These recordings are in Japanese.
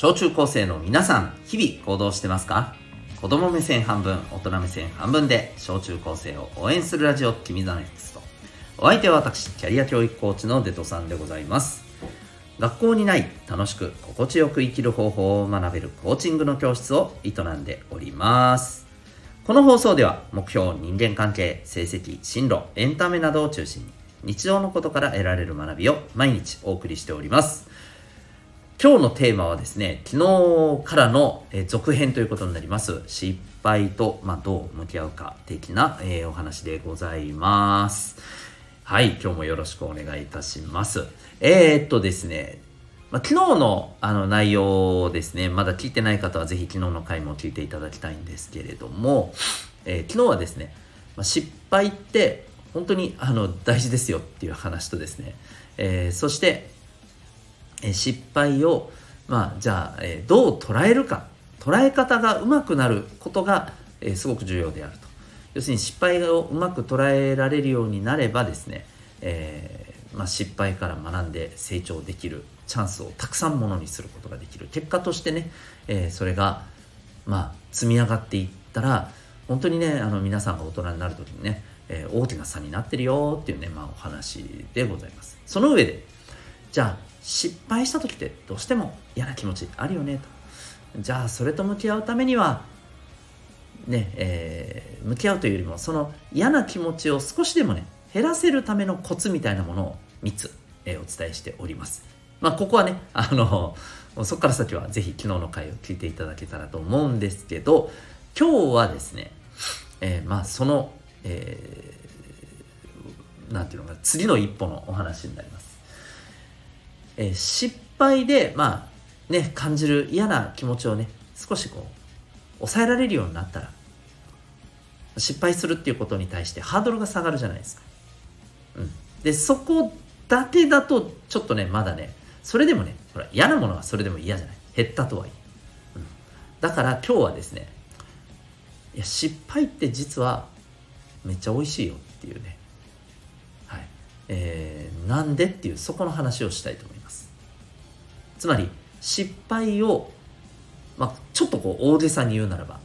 小中高生の皆さん、日々行動してますか？子供目線半分、大人目線半分で、小中高生を応援するラジオ、君 the NEXT。お相手は私、キャリア教育コーチのデトさんでございます。学校にない楽しく心地よく生きる方法を学べるコーチングの教室を営んでおります。この放送では目標、人間関係、成績、進路、エンタメなどを中心に日常のことから得られる学びを毎日お送りしております。今日のテーマはですね、昨日からの続編ということになります。失敗と、まあ、どう向き合うか的な、えー、お話でございます。はい、今日もよろしくお願いいたします。えー、っとですね、まあ、昨日のあの内容ですね、まだ聞いてない方はぜひ昨日の回も聞いていただきたいんですけれども、えー、昨日はですね、まあ、失敗って本当にあの大事ですよっていう話とですね、えー、そして、え、失敗を、まあ、じゃあ、え、どう捉えるか。捉え方がうまくなることが、えすごく重要であると。要するに失敗をうまく捉えられるようになればですね、えまあ、失敗から学んで成長できるチャンスをたくさんものにすることができる。結果としてね、えそれがまあ積み上がっていったら本当にねあの皆さんが大人になる時にねえー、大きな差になってるよっていうね、まあ、お話でございます。その上で、じゃあ、失敗した時ってどうしても嫌な気持ちあるよねと。じゃあ、それと向き合うためには、ね、えー、向き合うというよりも、その嫌な気持ちを少しでもね、減らせるためのコツみたいなものを3つ、えー、お伝えしております。まあ、ここはね、あの、そこから先はぜひ昨日の回を聞いていただけたらと思うんですけど、今日はですね、えー、まあ、そのえー、なんていうのか次の一歩のお話になります。えー、失敗で、まあ、ね、感じる嫌な気持ちをね、少しこう、抑えられるようになったら、失敗するっていうことに対してハードルが下がるじゃないですか。うん。で、そこだけだと、ちょっとね、まだね、それでもね、ほら、嫌なものはそれでも嫌じゃない。減ったとはいえ。うん。だから今日はですね、いや、失敗って実はめっちゃ美味しいよっていうね、はいえー、なんでっていうそこの話をしたいと思いますつまり失敗を、まあ、ちょっとこう大げさに言うならば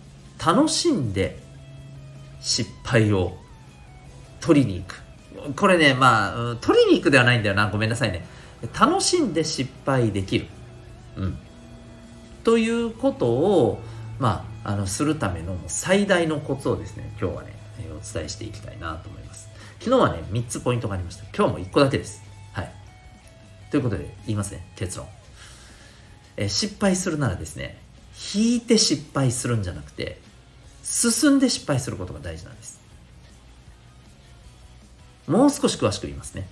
楽しんで失敗を取りに行くこれねまあ取りに行くではないんだよなごめんなさいね楽しんで失敗できるうんということをまああのするための最大のコツをですね今日はねお伝えしていきたいなと思います。昨日はね、3つポイントがありました。今日も1個だけです。はい。ということで、言いますね。結論。え失敗するならですね、引いて失敗するんじゃなくて、進んで失敗することが大事なんです。もう少し詳しく言いますね。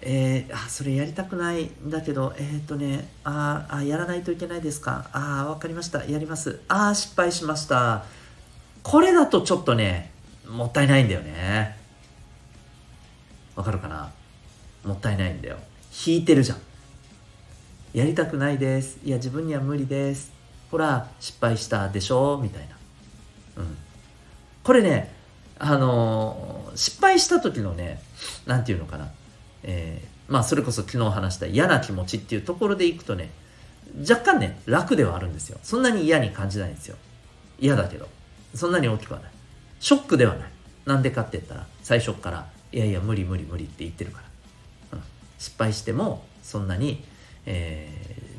えー、あ、それやりたくないんだけど、えっ、とね、ああ、やらないといけないですか。ああ、わかりました。やります。ああ、失敗しました。これだとちょっとね、もったいないんだよね。わかるかな？もったいないんだよ。引いてるじゃん。やりたくないです。いや、自分には無理です。ほら、失敗したでしょ？みたいな。うん。これね、あのー、失敗した時のね、なんていうのかな。えー、まあ、それこそ昨日話した嫌な気持ちっていうところでいくとね、若干ね、楽ではあるんですよ。そんなに嫌に感じないんですよ。嫌だけど。そんなに大きくはない。ショックではない。なんでかって言ったら、最初から、いやいや、無理無理無理って言ってるから。うん、失敗しても、そんなに、え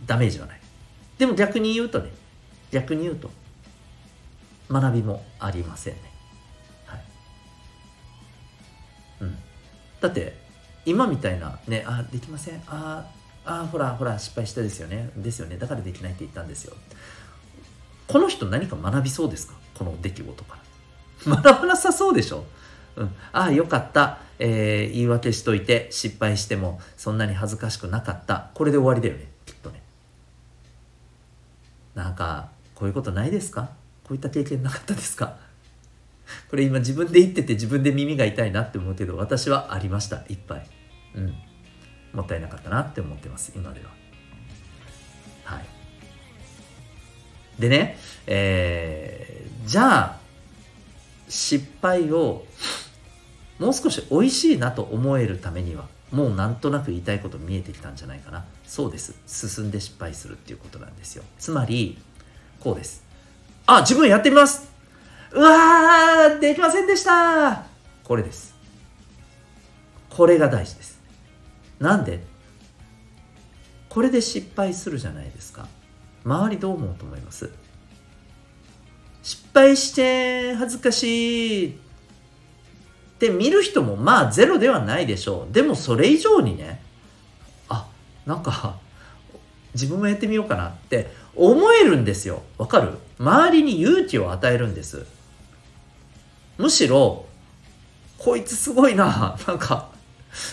ー、ダメージはない。でも逆に言うとね、逆に言うと、学びもありませんね。はい。うん。だって、今みたいな、ね、あ、できません。あ、あ、ほら、ほら、失敗したですよね。ですよね。だからできないって言ったんですよ。この人何か学びそうですか？この出来事から。学ばなさそうでしょ？うん。ああ、よかった。えー、言い訳しといて失敗してもそんなに恥ずかしくなかった。これで終わりだよね。きっとね。なんか、こういうことないですか？こういった経験なかったですか？これ今自分で言ってて自分で耳が痛いなって思うけど私はありましたいっぱいうんもったいなかったなって思ってます今でははいでね、えー、じゃあ、失敗をもう少し美味しいなと思えるためにはもうなんとなく言いたいこと見えてきたんじゃないかな。そうです。進んで失敗するっていうことなんですよ。つまりこうです。あ自分やってみます。うわーできませんでした。これです。これが大事です。なんで？これで失敗するじゃないですか。周りどう思うと思います？失敗して恥ずかしい。って見る人もまあゼロではないでしょう。でもそれ以上にねあなんか自分もやってみようかなって思えるんですよ。わかる？周りに勇気を与えるんです。むしろこいつすごいな。なんか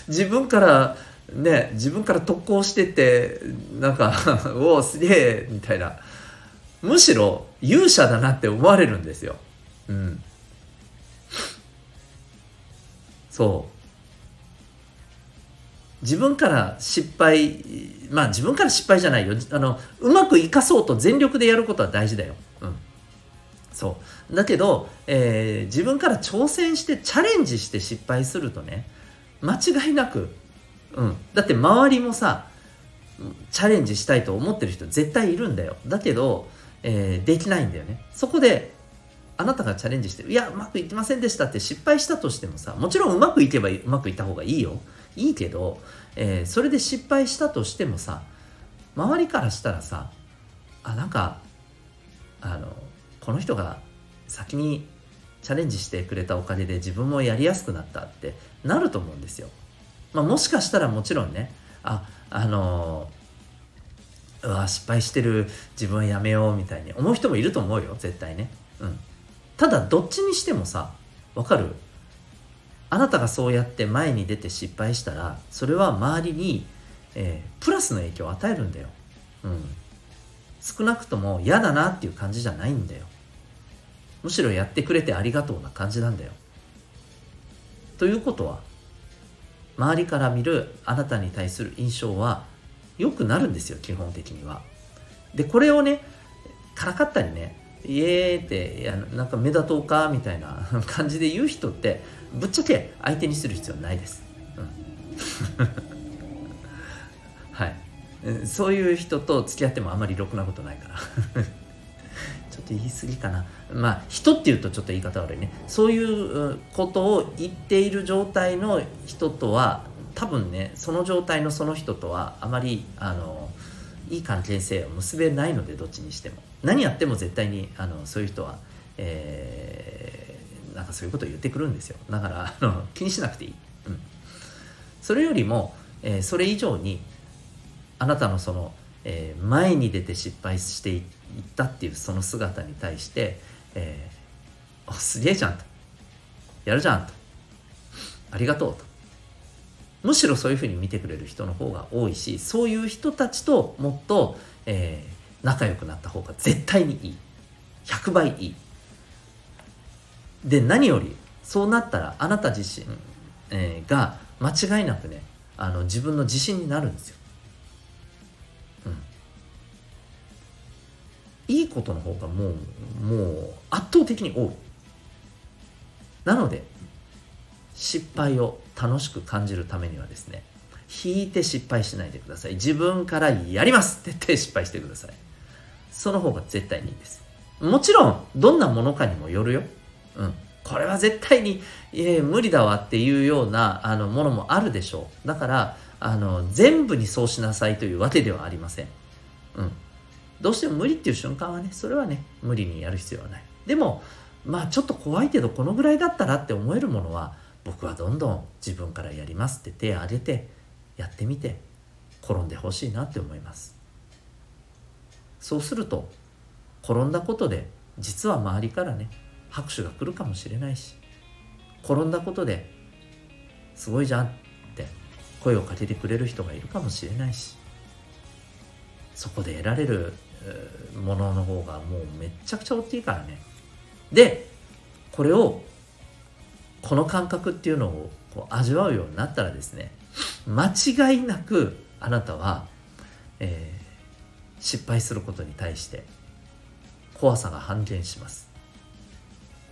自分からね自分から特攻しててなんか おおすげえみたいな。むしろ勇者だなって思われるんですよ。うん。そう。自分から失敗まあ自分から失敗じゃないよ。あのうまくいかそうと全力でやることは大事だよ、うん、そう。だけど、えー、自分から挑戦してチャレンジして失敗するとね間違いなく、うん、だって周りもさチャレンジしたいと思ってる人絶対いるんだよ。だけど、えー、できないんだよね。そこであなたがチャレンジしていやうまくいきませんでしたって失敗したとしてもさもちろんうまくいけばうまくいった方がいいよいいけど、えー、それで失敗したとしてもさ周りからしたらさあなんかあのこの人が先にチャレンジしてくれたおかげで自分もやりやすくなったってなると思うんですよ。まあ、もしかしたらもちろんねああのうわ失敗してる自分はやめようみたいに思う人もいると思うよ絶対ね。うん、ただどっちにしてもさわかる？あなたがそうやって前に出て失敗したらそれは周りに、えー、プラスの影響を与えるんだよ。うん、少なくとも嫌だなっていう感じじゃないんだよ。むしろやってくれてありがとうな感じなんだよ。ということは周りから見るあなたに対する印象は良くなるんですよ基本的には。でこれをねからかったりねイエーっていやなんか目立とうかみたいな 感じで言う人ってぶっちゃけ相手にする必要ないです。うん、はい。そういう人と付き合ってもあまりろくなことないから。ちょっと言い過ぎかな。まあ人っていうとちょっと言い方悪いね。そういうことを言っている状態の人とは多分ねその状態のその人とはあまりあのいい関係性を結べないのでどっちにしても。何やっても絶対にあのそういう人は、えー、なんかそういうことを言ってくるんですよ。だからあの気にしなくていい、うん、それよりも、えー、それ以上にあなたのその、えー、前に出て失敗していったっていうその姿に対して、えー、すげえじゃんと。やるじゃんと。ありがとうと。むしろそういうふうに見てくれる人の方が多いしそういう人たちともっと、えー、仲良くなった方が絶対にいい。100倍いい。で何よりそうなったらあなた自身、えー、が間違いなくねあの自分の自信になるんですよ。うん。いいことの方がもうもう圧倒的に多い。なので失敗を楽しく感じるためにはですね引いて失敗しないでください。自分からやります。って言って失敗してください。その方が絶対にいいです。もちろんどんなものかにもよるよ。うん。これは絶対に、えー、無理だわっていうようなあのものもあるでしょう。だからあの全部にそうしなさいというわけではありません。うん。どうしても無理っていう瞬間はねそれはね無理にやる必要はない。でもまあちょっと怖いけどこのぐらいだったらって思えるものは僕はどんどん自分からやりますって手を挙げてやってみて転んでほしいなって思います。そうすると転んだことで実は周りからね拍手が来るかもしれないし転んだことですごいじゃんって声をかけてくれる人がいるかもしれないしそこで得られるものの方がもうめっちゃくちゃ大きいからね。でこれをこの感覚っていうのをこう味わうようになったらですね間違いなくあなたは、えー、失敗することに対して怖さが半減します。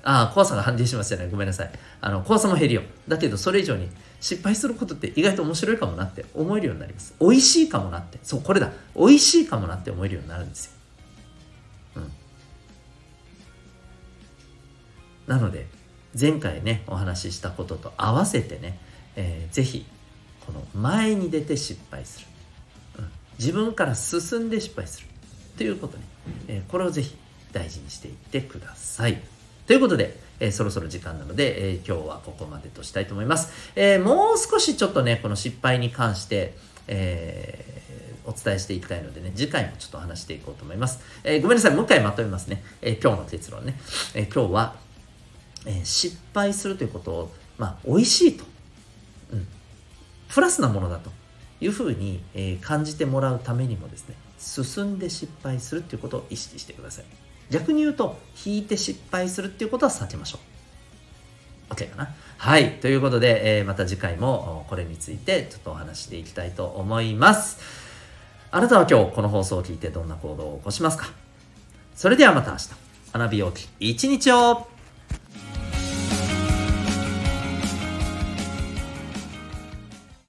ああ怖さが半減しますじゃない。ごめんなさい。あの怖さも減るよ。だけどそれ以上に、失敗することって意外と面白いかもなって思えるようになります。美味しいかもなって。そうこれだ。美味しいかもなって思えるようになるんですよ、うん、なので前回ねお話ししたことと合わせてね、えー、ぜひこの前に出て失敗する、うん、自分から進んで失敗するということね、えー、これをぜひ大事にしていってくださいということで、えー、そろそろ時間なので、えー、今日はここまでとしたいと思います。えー、もう少しちょっとね、この失敗に関して、えお伝えしていきたいのでね、次回もちょっと話していこうと思います。えごめんなさい、もう一回まとめますね。え今日の結論ね。え今日は、え失敗するということを、まあ、美味しいと、うん、プラスなものだというふうに、え感じてもらうためにもですね、進んで失敗するということを意識してください。逆に言うと、引いて失敗するっていうことは避けましょう。OK かな？はい。ということで、え、また次回もこれについてちょっとお話していきたいと思います。あなたは今日この放送を聞いてどんな行動を起こしますか？それではまた明日。花火をき一日を